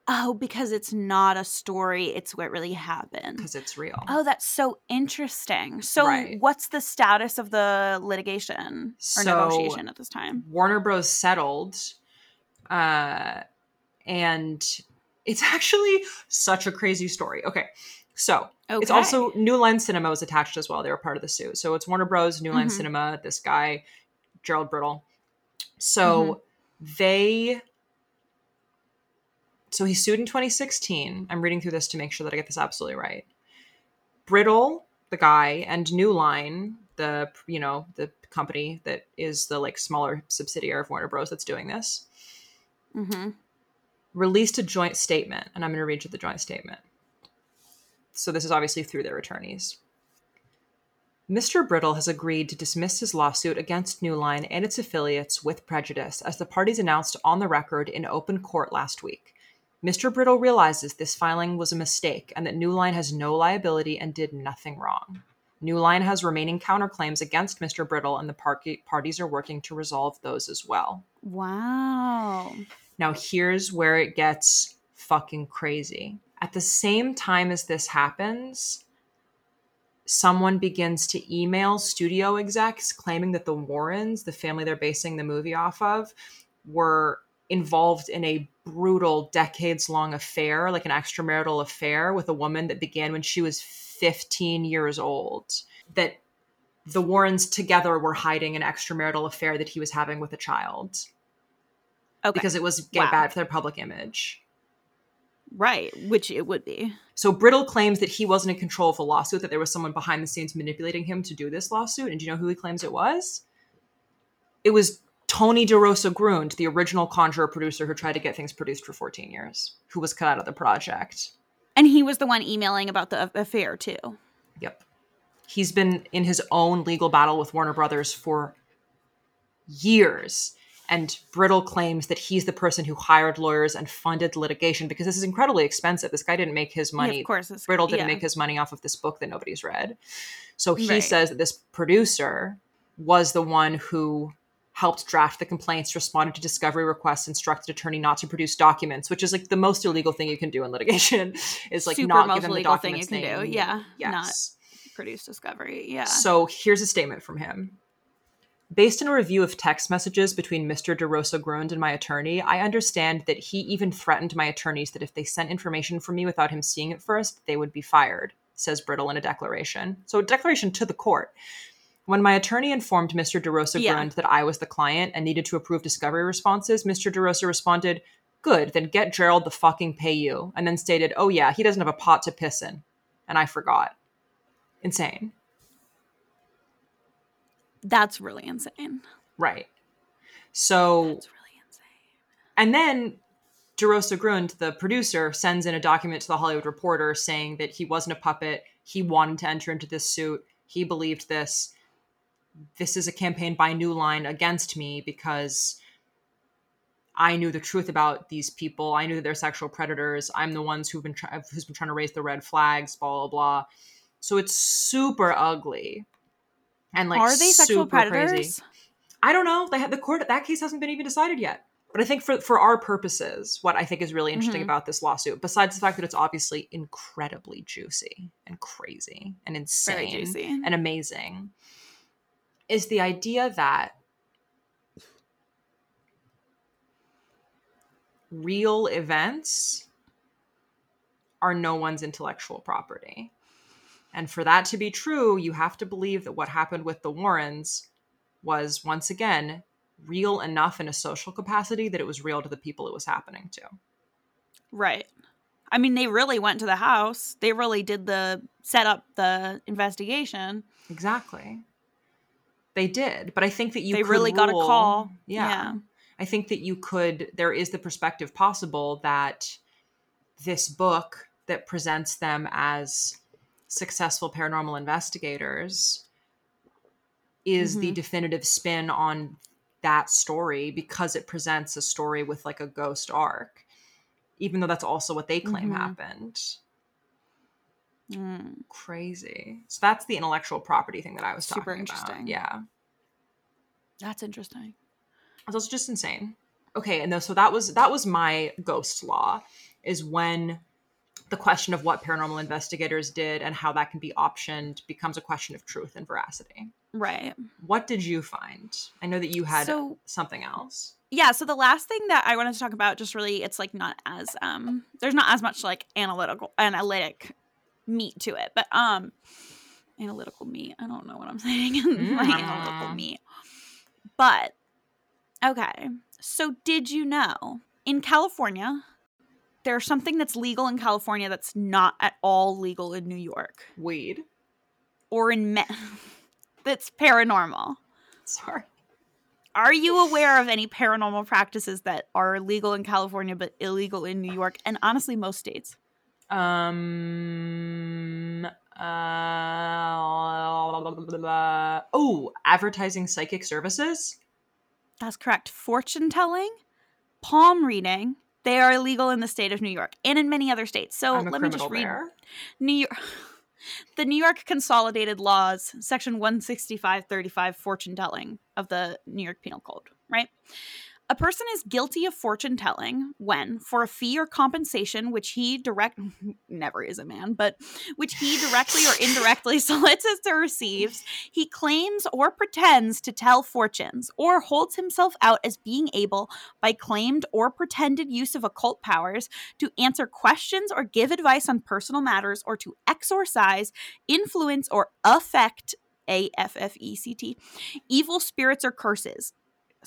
Oh, because it's not a story, it's what really happened. because it's real Oh, that's so interesting. So, Right. what's the status of the litigation or So- negotiation at this time? warner bros settled uh and it's actually such a crazy story okay so Okay. it's also new line cinema was attached as well they were part of the suit so it's warner bros new line Mhm. cinema this guy gerald brittle so they so he sued in 2016 i'm reading through this to make sure that i get this absolutely right brittle the guy and new line the you know the company that is the like smaller subsidiary of warner bros that's doing this mm-hmm. released a joint statement, and I'm going to read you the joint statement. So, this is obviously through their attorneys. Mr. Brittle has agreed to dismiss his lawsuit against New Line and its affiliates with prejudice, as the parties announced on the record in open court last week. Mr. Brittle realizes this filing was a mistake and that New Line has no liability and did nothing wrong. New Line has remaining counterclaims against Mr. Brittle, and the par- parties are working to resolve those as well. Wow. Now, here's where it gets fucking crazy. At the same time as this happens, someone begins to email studio execs claiming that the Warrens, the family they're basing the movie off of, were involved in a brutal decades long affair, like an extramarital affair with a woman that began when she was 15 years old. That the Warrens together were hiding an extramarital affair that he was having with a child Okay. because it was Wow. bad for their public image. Right, which it would be. So Brittle claims that he wasn't in control of the lawsuit, that there was someone behind the scenes manipulating him to do this lawsuit. And do you know who he claims it was? It was Tony DeRosa Grund, the original Conjuring producer who tried to get things produced for 14 years, who was cut out of the project. And he was the one emailing about the affair too. Yep. He's been in his own legal battle with Warner Brothers for years. And Brittle claims that he's the person who hired lawyers and funded litigation because this is incredibly expensive. This guy didn't make his money. Yeah, of course, Brittle didn't yeah. make his money off of this book that nobody's read. So he Right. says that this producer was the one who helped draft the complaints, responded to discovery requests, instructed attorney not to produce documents, which is like the most illegal thing you can do in litigation is like Super not give them the legal thing you documents can do. Yeah, Yes. not- Produce discovery. Yeah. So here's a statement from him. Based on a review of text messages between Mr. DeRosa Grund and my attorney, I understand that he even threatened my attorneys that if they sent information from me without him seeing it first, they would be fired, says Brittle in a declaration. So, a declaration to the court. When my attorney informed Mr. DeRosa Yeah. Grund that I was the client and needed to approve discovery responses, Mr. DeRosa responded, Good, then get Gerald the fucking pay you. And then stated, Oh, yeah, he doesn't have a pot to piss in. And I forgot. Insane. That's really insane. Right. So, That's really insane. and then DeRosa Grund, the producer, sends in a document to the Hollywood Reporter saying that he wasn't a puppet. He wanted to enter into this suit. He believed this. This is a campaign by New Line against me because I knew the truth about these people. I knew that they're sexual predators. I'm the ones who've been try- who's been trying to raise the red flags. Blah blah blah. So it's super ugly, and like Are they sexual super crazy. predators? I don't know. They had the court that case hasn't been even decided yet. But I think for for our purposes, what I think is really interesting Mhm. about this lawsuit, besides the fact that it's obviously incredibly juicy and crazy and insane and amazing, is the idea that real events are no one's intellectual property. And for that to be true, you have to believe that what happened with the Warrens was once again real enough in a social capacity that it was real to the people it was happening to. Right. I mean, they really went to the house. They really did the set up the investigation. Exactly. They did, but I think that you they really got a call. Yeah. yeah. I think that you could there is the perspective possible that this book that presents them as successful paranormal investigators is the Mhm. definitive spin on that story because it presents a story with like a ghost arc even though that's also what they claim Mhm. happened Mm. crazy so that's the intellectual property thing that i was Super talking about interesting. yeah That's interesting. It's also just insane. Okay, and so that was that was my ghost law is when the question of what paranormal investigators did and how that can be optioned becomes a question of truth and veracity. Right. What did you find? I know that you had So- something else. Yeah, so the last thing that I wanted to talk about just really it's like not as um there's not as much like analytical analytic meat to it, but um analytical meat. I don't know what I'm saying. Mm. analytical meat. But okay. So did you know in California there's something that's legal in California that's not at all legal in New York Weed. or in that's paranormal. Sorry. Are you aware of any paranormal practices that are legal in California but illegal in New York and honestly most states? Um uh, oh, advertising psychic services? That's correct. Fortune telling, palm reading, they are illegal in the state of New York and in many other states. So let me just read there. New York The New York Consolidated Laws, section 16535 fortune telling of the New York Penal Code, right? A person is guilty of fortune telling when, for a fee or compensation which he direct never is a man, but which he directly or indirectly solicits or receives, he claims or pretends to tell fortunes, or holds himself out as being able, by claimed or pretended use of occult powers, to answer questions or give advice on personal matters, or to exorcise, influence, or affect A F F E C T evil spirits or curses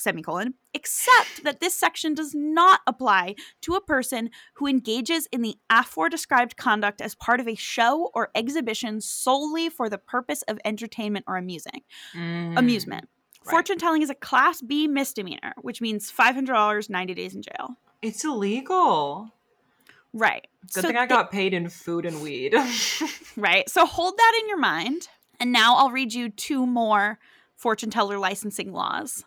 semicolon except that this section does not apply to a person who engages in the afore described conduct as part of a show or exhibition solely for the purpose of entertainment or amusing Mm, amusement right. fortune telling is a class b misdemeanor which means $500 90 days in jail It's illegal. Right. Good So thing I got paid in food and weed. Right. So hold that in your mind. And now I'll read you two more fortune teller licensing laws.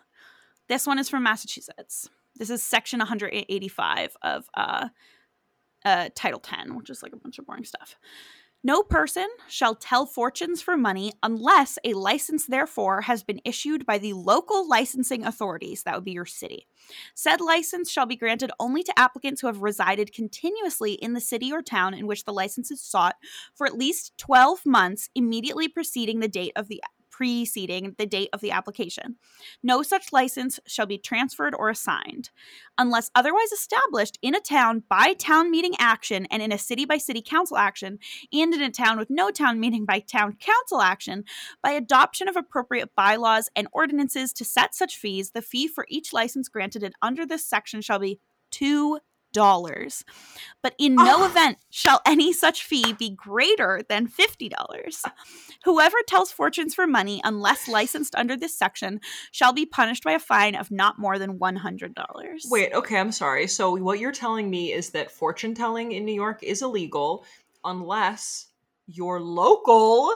This one is from Massachusetts. This is section 185 of uh, uh, Title 10, which is like a bunch of boring stuff. No person shall tell fortunes for money unless a license therefore has been issued by the local licensing authorities. That would be your city. Said license shall be granted only to applicants who have resided continuously in the city or town in which the license is sought for at least 12 months immediately preceding the date of the preceding the date of the application. No such license shall be transferred or assigned unless otherwise established in a town by town meeting action and in a city by city council action and in a town with no town meeting by town council action by adoption of appropriate bylaws and ordinances to set such fees the fee for each license granted and under this section shall be two dollars but in no Ah. event shall any such fee be greater than fifty dollars whoever tells fortunes for money unless licensed under this section shall be punished by a fine of not more than one hundred dollars Wait, okay, I'm sorry. So what you're telling me is that fortune telling in New York is illegal unless you're local.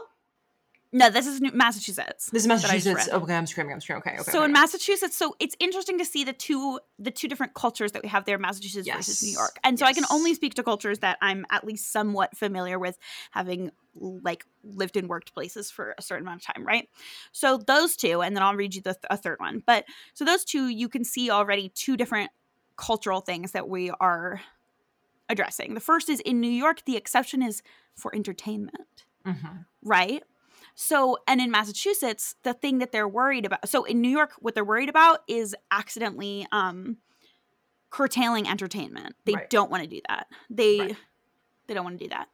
No this is New- massachusetts This is that I just Massachusetts. Okay, I'm screaming. I'm screaming. Okay, okay. so okay. in Massachusetts, so it's interesting to see the two the two different cultures that we have there, Massachusetts versus New York. And so I can only speak to cultures that I'm at least somewhat familiar with, having like lived and worked places for a certain amount of time, right? So those two, and then I'll read you the th- a third one. But so those two, you can see already two different cultural things that we are addressing. The first is in New York, the exception is for entertainment Mhm. right? So, and in Massachusetts, the thing that they're worried about, so in New York, what they're worried about is accidentally um, curtailing entertainment. They Right. don't want to do that. They Right. they don't want to do that.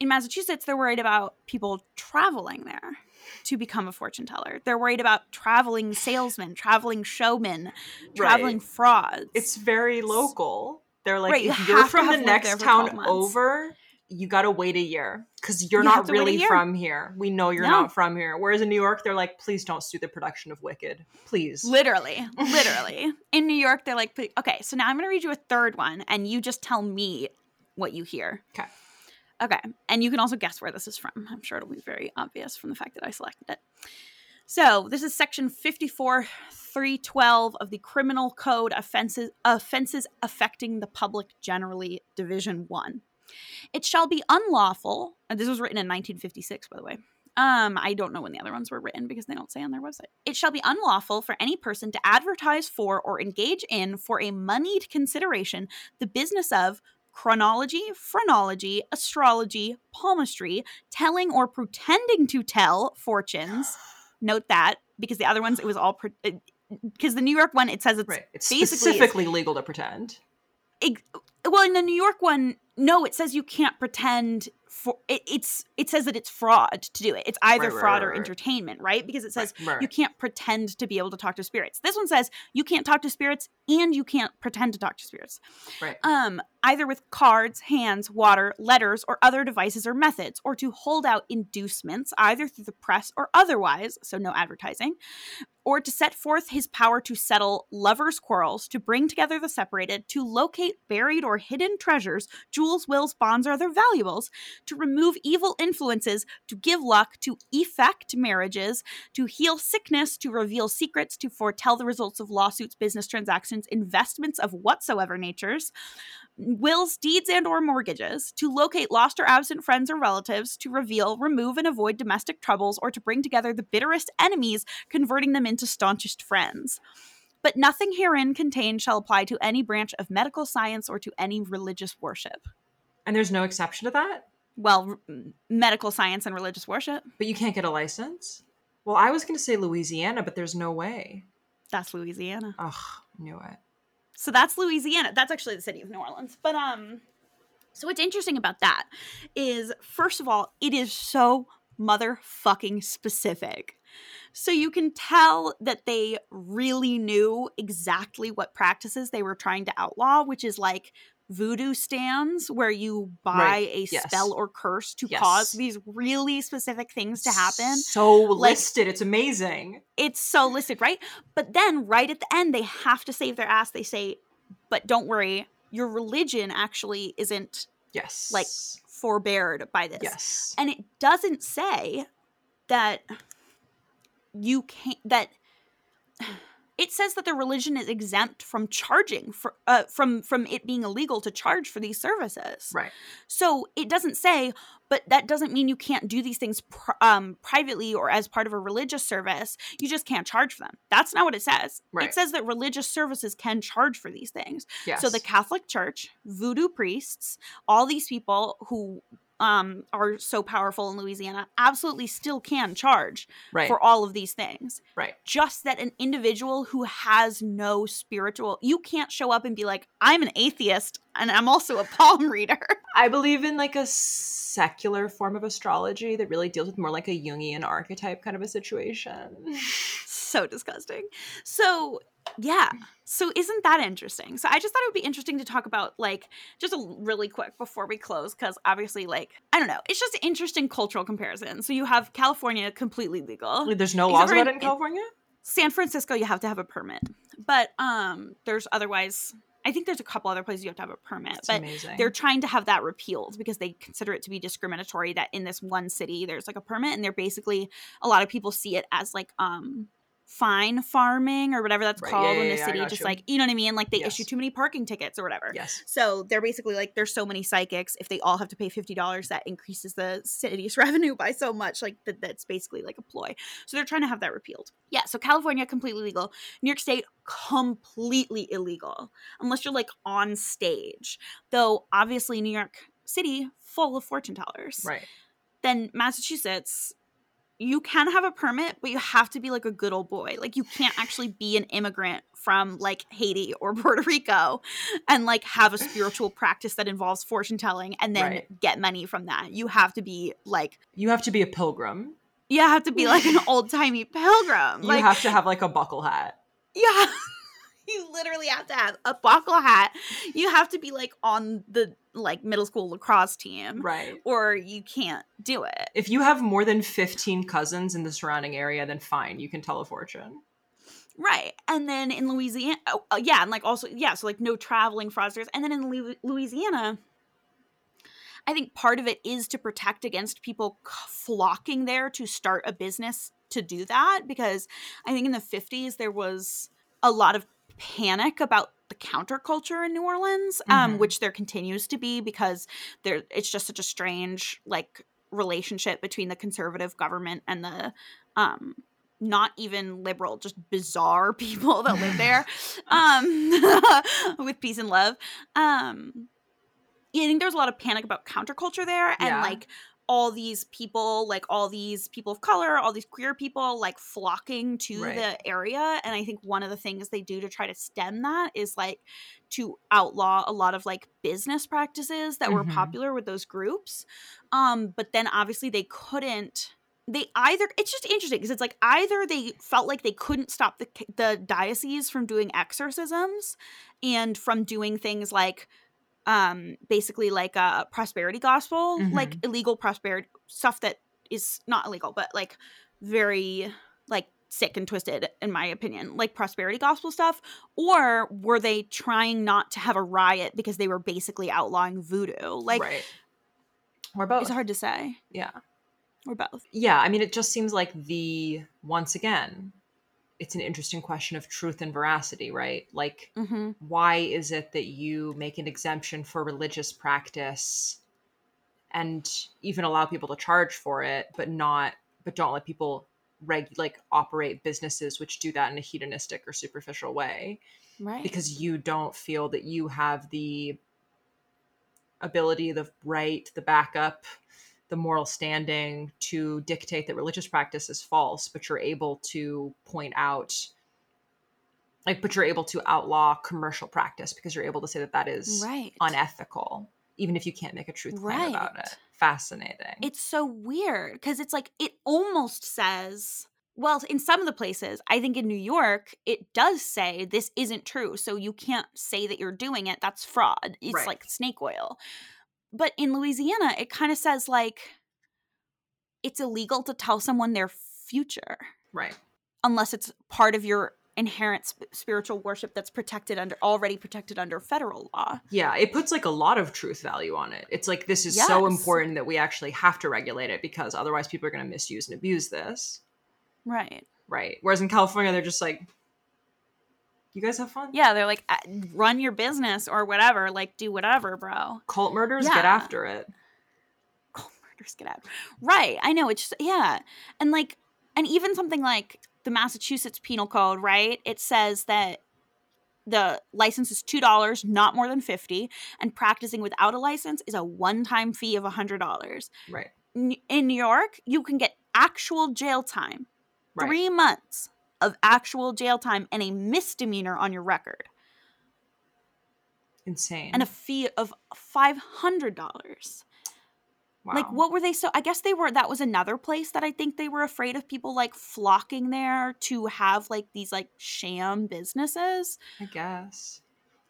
In Massachusetts, they're worried about people traveling there to become a fortune teller. They're worried about traveling salesmen, traveling showmen, traveling Right. frauds. It's very local. They're like, you if you're from the have lived there next town over, you gotta wait a year because you're You not to really from here. We know you're No. not from here. Whereas in New York, they're like, please don't sue the production of Wicked, please. Literally, literally. In New York, they're like, okay, so now I'm going to read you a third one, and you just tell me what you hear. Okay. Okay. And you can also guess where this is from. I'm sure it'll be very obvious from the fact that I selected it. So this is section 54312 of the Criminal Code offenses offenses affecting the public generally, Division 1. It shall be unlawful, and this was written in 1956, by the way. Um, I don't know when the other ones were written because they don't say on their website. It shall be unlawful for any person to advertise for or engage in for a moneyed consideration the business of chronology, phrenology, astrology, palmistry, telling or pretending to tell fortunes. Note that because the other ones it was all because the New York one it says it's Right. It's basically- specifically legal to pretend. ex- well in the New York one no it says you can't pretend for it, it's it says that it's fraud to do it. It's either Right, fraud right, or right. entertainment right? Because it says you can't pretend to be able to talk to spirits. This one says you can't talk to spirits and you can't pretend to talk to spirits. Right. um either with cards hands water letters or other devices or methods or to hold out inducements either through the press or otherwise so no advertising or to set forth his power to settle lovers' quarrels, to bring together the separated, to locate buried or hidden treasures, jewels, wills, bonds, or other valuables, to remove evil influences, to give luck, to effect marriages, to heal sickness, to reveal secrets, to foretell the results of lawsuits, business transactions, investments of whatsoever natures, wills, deeds, and or mortgages, to locate lost or absent friends or relatives, to reveal, remove, and avoid domestic troubles, or to bring together the bitterest enemies, converting them into staunchest friends. But nothing herein contained shall apply to any branch of medical science or to any religious worship. And there's no exception to that? Well, medical science and religious worship, But you can't get a license? Well, I was going to say Louisiana, but there's no way. that's Louisiana. Ugh, knew it. So that's Louisiana. That's actually the city of New Orleans. But um so what's interesting about that is first of all, it is so motherfucking specific. So you can tell that they really knew exactly what practices they were trying to outlaw, which is like voodoo stands where you buy Right. a Yes. spell or curse to Yes. cause these really specific things to happen So Like- listed. It's amazing. it's so listed, right? But then right at the end, they have to save their ass. They say, but don't worry, your religion actually isn't Yes. like forbeared by this. yes. And it doesn't say that you can't that it says that the religion is exempt from charging for uh, from from it being illegal to charge for these services. right. So it doesn't say, but that doesn't mean you can't do these things pr- um, privately or as part of a religious service. You just can't charge for them. That's not what it says. Right. It says that religious services can charge for these things. Yes. So the Catholic Church, voodoo priests, all these people who um, are so powerful in Louisiana absolutely still can charge right. for all of these things. right. Just that an individual who has no spiritual, you can't show up and be like, I'm an atheist and I'm also a palm reader. I believe in like a secular form of astrology that really deals with more like a Jungian archetype kind of a situation. so disgusting. So, yeah. So, isn't that interesting? So, I just thought it would be interesting to talk about, like, just a really quick before we close, because obviously, like, I don't know, it's just an interesting cultural comparison. So, you have California completely legal. There's no laws about in- it in California? San Francisco, you have to have a permit, but um, there's otherwise, I think there's a couple other places you have to have a permit, It's but amazing. they're trying to have that repealed because they consider it to be discriminatory that in this one city there's like a permit and they're basically a lot of people see it as like um fine farming or whatever that's Right, called yeah, when yeah, the yeah, city just you. like you know what I mean like they Yes. issue too many parking tickets or whatever. yes. So they're basically like there's so many psychics if they all have to pay fifty dollars that increases the city's revenue by so much like that that's basically like a ploy. So they're trying to have that repealed. Yeah, so California completely legal, New York State completely illegal unless you're like on stage. Though obviously New York City full of fortune tellers. Right. Then Massachusetts you can have a permit, but you have to be like a good old boy. Like you can't actually be an immigrant from like Haiti or Puerto Rico and like have a spiritual practice that involves fortune telling and then Right. get money from that. You have to be like You have to be a pilgrim. you have to be like an old timey pilgrim. You Like have to have like a buckle hat. yeah. You literally have to have a buckle hat. You have to be like on the like middle school lacrosse team. Right. Or you can't do it. If you have more than 15 cousins in the surrounding area, then fine, you can tell a fortune. Right. And then in Louisiana, oh, uh, yeah, and like also, yeah, so like no traveling fraudsters. And then in Lu- Louisiana, I think part of it is to protect against people flocking there to start a business to do that. Because I think in the 50s, there was a lot of panic about the counterculture in New Orleans, um, Mhm. which there continues to be because there it's just such a strange like relationship between the conservative government and the um not even liberal, just bizarre people that live there, um, with peace and love. Um, yeah, I think there's a lot of panic about counterculture there, and Yeah. like all these people, like all these people of color, all these queer people, like flocking to Right. the area. And I think one of the things they do to try to stem that is like to outlaw a lot of like business practices that were Mhm. popular with those groups. Um, but then obviously they couldn't they either it's just interesting because it's like either they felt like they couldn't stop the the diocese from doing exorcisms and from doing things like um basically like a prosperity gospel like illegal prosperity stuff that is not illegal but like very like sick and twisted in my opinion like prosperity gospel stuff or were they trying not to have a riot because they were basically outlawing voodoo like right. Or both. it's hard to say yeah. or both Yeah, I mean, it just seems like the once again, it's an interesting question of truth and veracity, right? Like, mm-hmm. why is it that you make an exemption for religious practice and even allow people to charge for it, but not, but don't let people reg like operate businesses which do that in a hedonistic or superficial way? right because you don't feel that you have the ability, the right, the backup, the moral standing to dictate that religious practice is false, but you're able to point out like but you're able to outlaw commercial practice because you're able to say that that is right unethical even if you can't make a truth claim about it. Fascinating. it's so weird because it's like it almost says well in some of the places i think in new york it does say this isn't true so you can't say that you're doing it that's fraud it's Right. like snake oil but in louisiana it kind of says like it's illegal to tell someone their future right. unless it's part of your inherent sp- spiritual worship that's protected under already protected under federal law. Yeah, it puts like a lot of truth value on it. It's like this is so important that we actually have to regulate it because otherwise people are going to misuse and abuse this. Right. Right. Whereas in California, they're just like, you guys have fun? Yeah, they're like "Uh, run your business or whatever, like do whatever, bro. Cult murders, Yeah. get after it. Cult murders get out. Right. I know it's just, yeah. And like and even something like the Massachusetts Penal Code, right? It says that the license is $2, not more than 50, and practicing without a license is a one-time fee of $100. Right. In New York, you can get actual jail time, Right. three months of actual jail time, and a misdemeanor on your record, Insane. and a fee of five hundred dollars. wow. Like, what were they? So, I guess they were. That was another place that I think they were afraid of people like flocking there to have like these like sham businesses. I guess.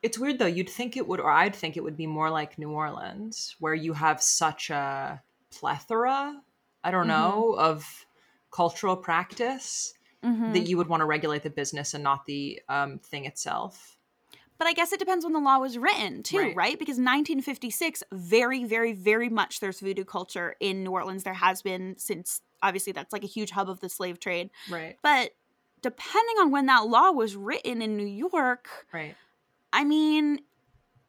It's weird though. You'd think it would, or I'd think it would be more like New Orleans, where you have such a plethora, I don't Mhm. know, of cultural practice Mhm. that you would want to regulate the business and not the um, thing itself. But I guess it depends when the law was written, too, right? Right. Because 1956, very, very, very much there's voodoo culture in New Orleans. There has been since, obviously, that's like a huge hub of the slave trade. Right. But depending on when that law was written in New York, Right. I mean,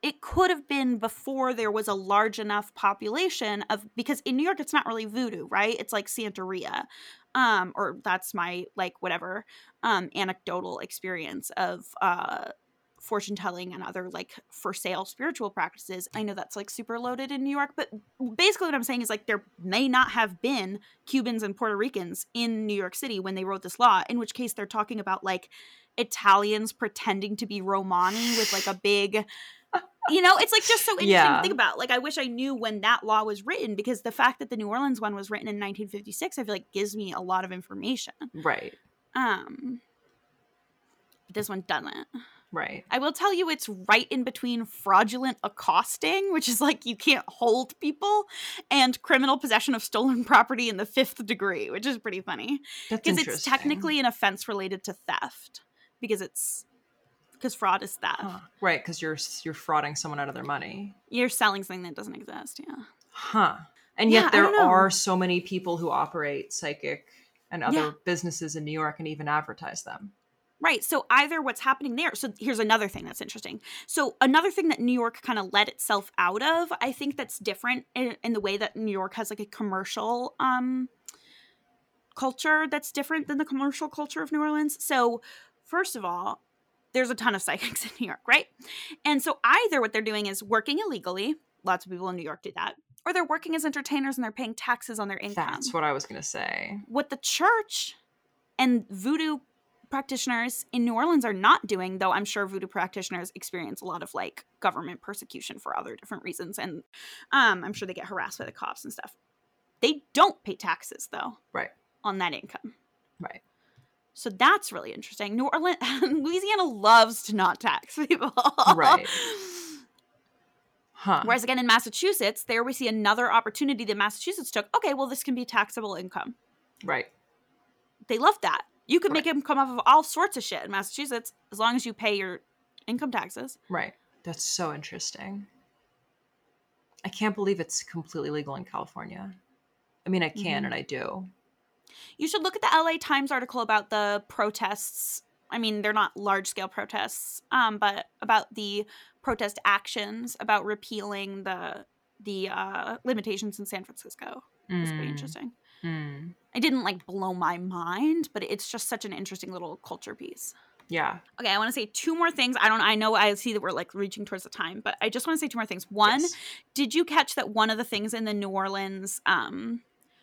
it could have been before there was a large enough population of because in New York it's not really voodoo, right? It's like Santeria. Um, or that's my like whatever um anecdotal experience of uh fortune telling and other like for sale spiritual practices. I know that's like super loaded in New York, but basically what I'm saying is like there may not have been Cubans and Puerto Ricans in New York City when they wrote this law, in which case they're talking about like Italians pretending to be Romani with like a big you know, it's like just so interesting to think about. Like I wish I knew when that law was written because the fact that the New Orleans one was written in 1956 I feel like gives me a lot of information. Right. Um but this one doesn't. Right. I will tell you it's right in between fraudulent accosting, which is like you can't hold people, and criminal possession of stolen property in the fifth degree, which is pretty funny. That's Because it's technically an offense related to theft. Because it's because fraud is theft. Huh. right because you're you're frauding someone out of their money. You're selling something that doesn't exist, yeah. Huh. And yet I there are so many people who operate psychic and other Yeah. businesses in New York and even advertise them. Right. So either what's happening there. So here's another thing that's interesting. So another thing that New York kind of let itself out of, I think that's different in, in the way that New York has like a commercial um culture that's different than the commercial culture of New Orleans. So first of all, there's a ton of psychics in New York, right? And so either what they're doing is working illegally. Lots of people in New York do that. Or they're working as entertainers and they're paying taxes on their income That's what I was going to say. what the church and voodoo practitioners in New Orleans are not doing, though I'm sure voodoo practitioners experience a lot of like government persecution for other different reasons. And um, I'm sure they get harassed by the cops and stuff. They don't pay taxes, though, Right. on that income. Right. So that's really interesting. New Orleans, Louisiana loves to not tax people. Right. Huh. Whereas again in Massachusetts, there we see another opportunity that Massachusetts took. Okay, well, this can be taxable income. Right. they love that. You could make Right. them come off of all sorts of shit in Massachusetts as long as you pay your income taxes. Right. That's so interesting. I can't believe it's completely legal in California. I mean, I can Mhm. and I do. You should look at the LA Times article about the protests. I mean, they're not large scale protests, um, but about the protest actions about repealing the the uh, limitations in San Francisco. It was pretty Mm, interesting. mm. It didn't like blow my mind, but it's just such an interesting little culture piece. Yeah. Okay, I want to say two more things. I don't I know I see that we're like reaching towards the time, but I just want to say two more things. One, Yes. did you catch that one of the things in the New Orleans um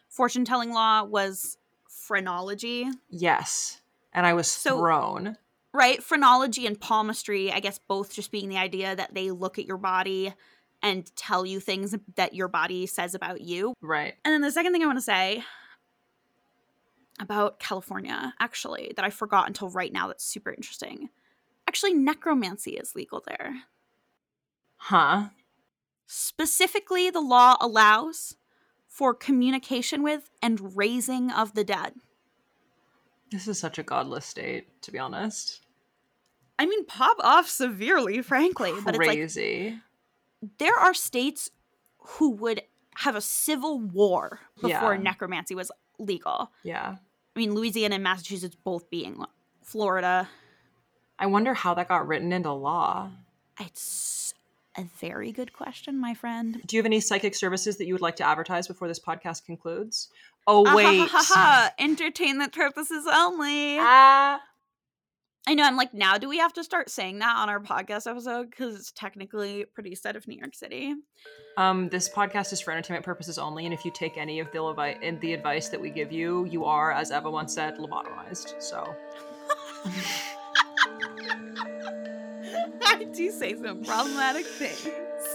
fortune telling law was phrenology? Yes. And I was So- thrown. Right? Phrenology and palmistry, I guess both just being the idea that they look at your body and tell you things that your body says about you. Right. And then the second thing I want to say about California, actually, that I forgot until right now that's super interesting. Actually, necromancy is legal there. Huh. Specifically, the law allows for communication with and raising of the dead. This is such a godless state, to be honest. I mean, pop off severely, frankly. But it's like Crazy. there are states who would have a civil war before Yeah. necromancy was legal. yeah. I mean, Louisiana and Massachusetts both being Florida. I wonder how that got written into law. It's a very good question, my friend. Do you have any psychic services that you would like to advertise before this podcast concludes? Oh Ah, wait. ha, ha, ha. entertainment purposes only. Ah. I know. I'm like, now do we have to start saying that on our podcast episode because it's technically produced out of New York City? Um, this podcast is for entertainment purposes only, and if you take any of the levi- the advice that we give you, you are, as Eva once said, lobotomized. So I do say some problematic things.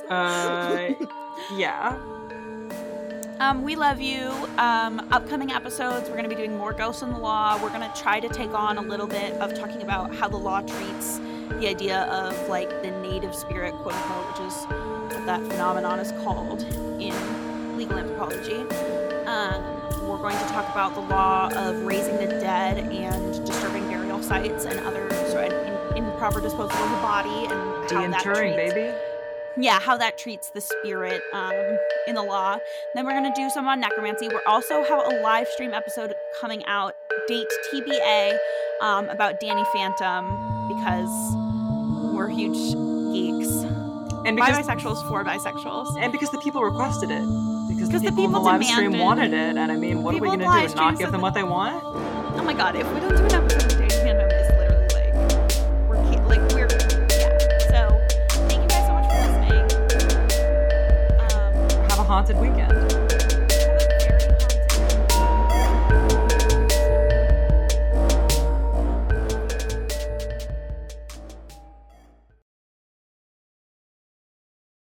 Uh, yeah. Um, we love you. Um, upcoming episodes, we're going to be doing more Ghosts in the Law. We're going to try to take on a little bit of talking about how the law treats the idea of like the native spirit, quote unquote, which is what that phenomenon is called in legal anthropology. Um, we're going to talk about the law of raising the dead and disturbing burial sites and other sort of in, improper disposal of the body and that Deinterring, treats baby. yeah, how that treats the spirit um, in the law. Then we're gonna do some on necromancy. We're also have a live stream episode coming out, date TBA, um, about Danny Phantom because we're huge geeks. And because bisexuals for bisexuals. and because the people requested it. Because the 'Cause the people, in the people live stream wanted it, and I mean, what are we gonna live do? Not give them what they want? Oh my god, if we don't do an episode haunted weekend.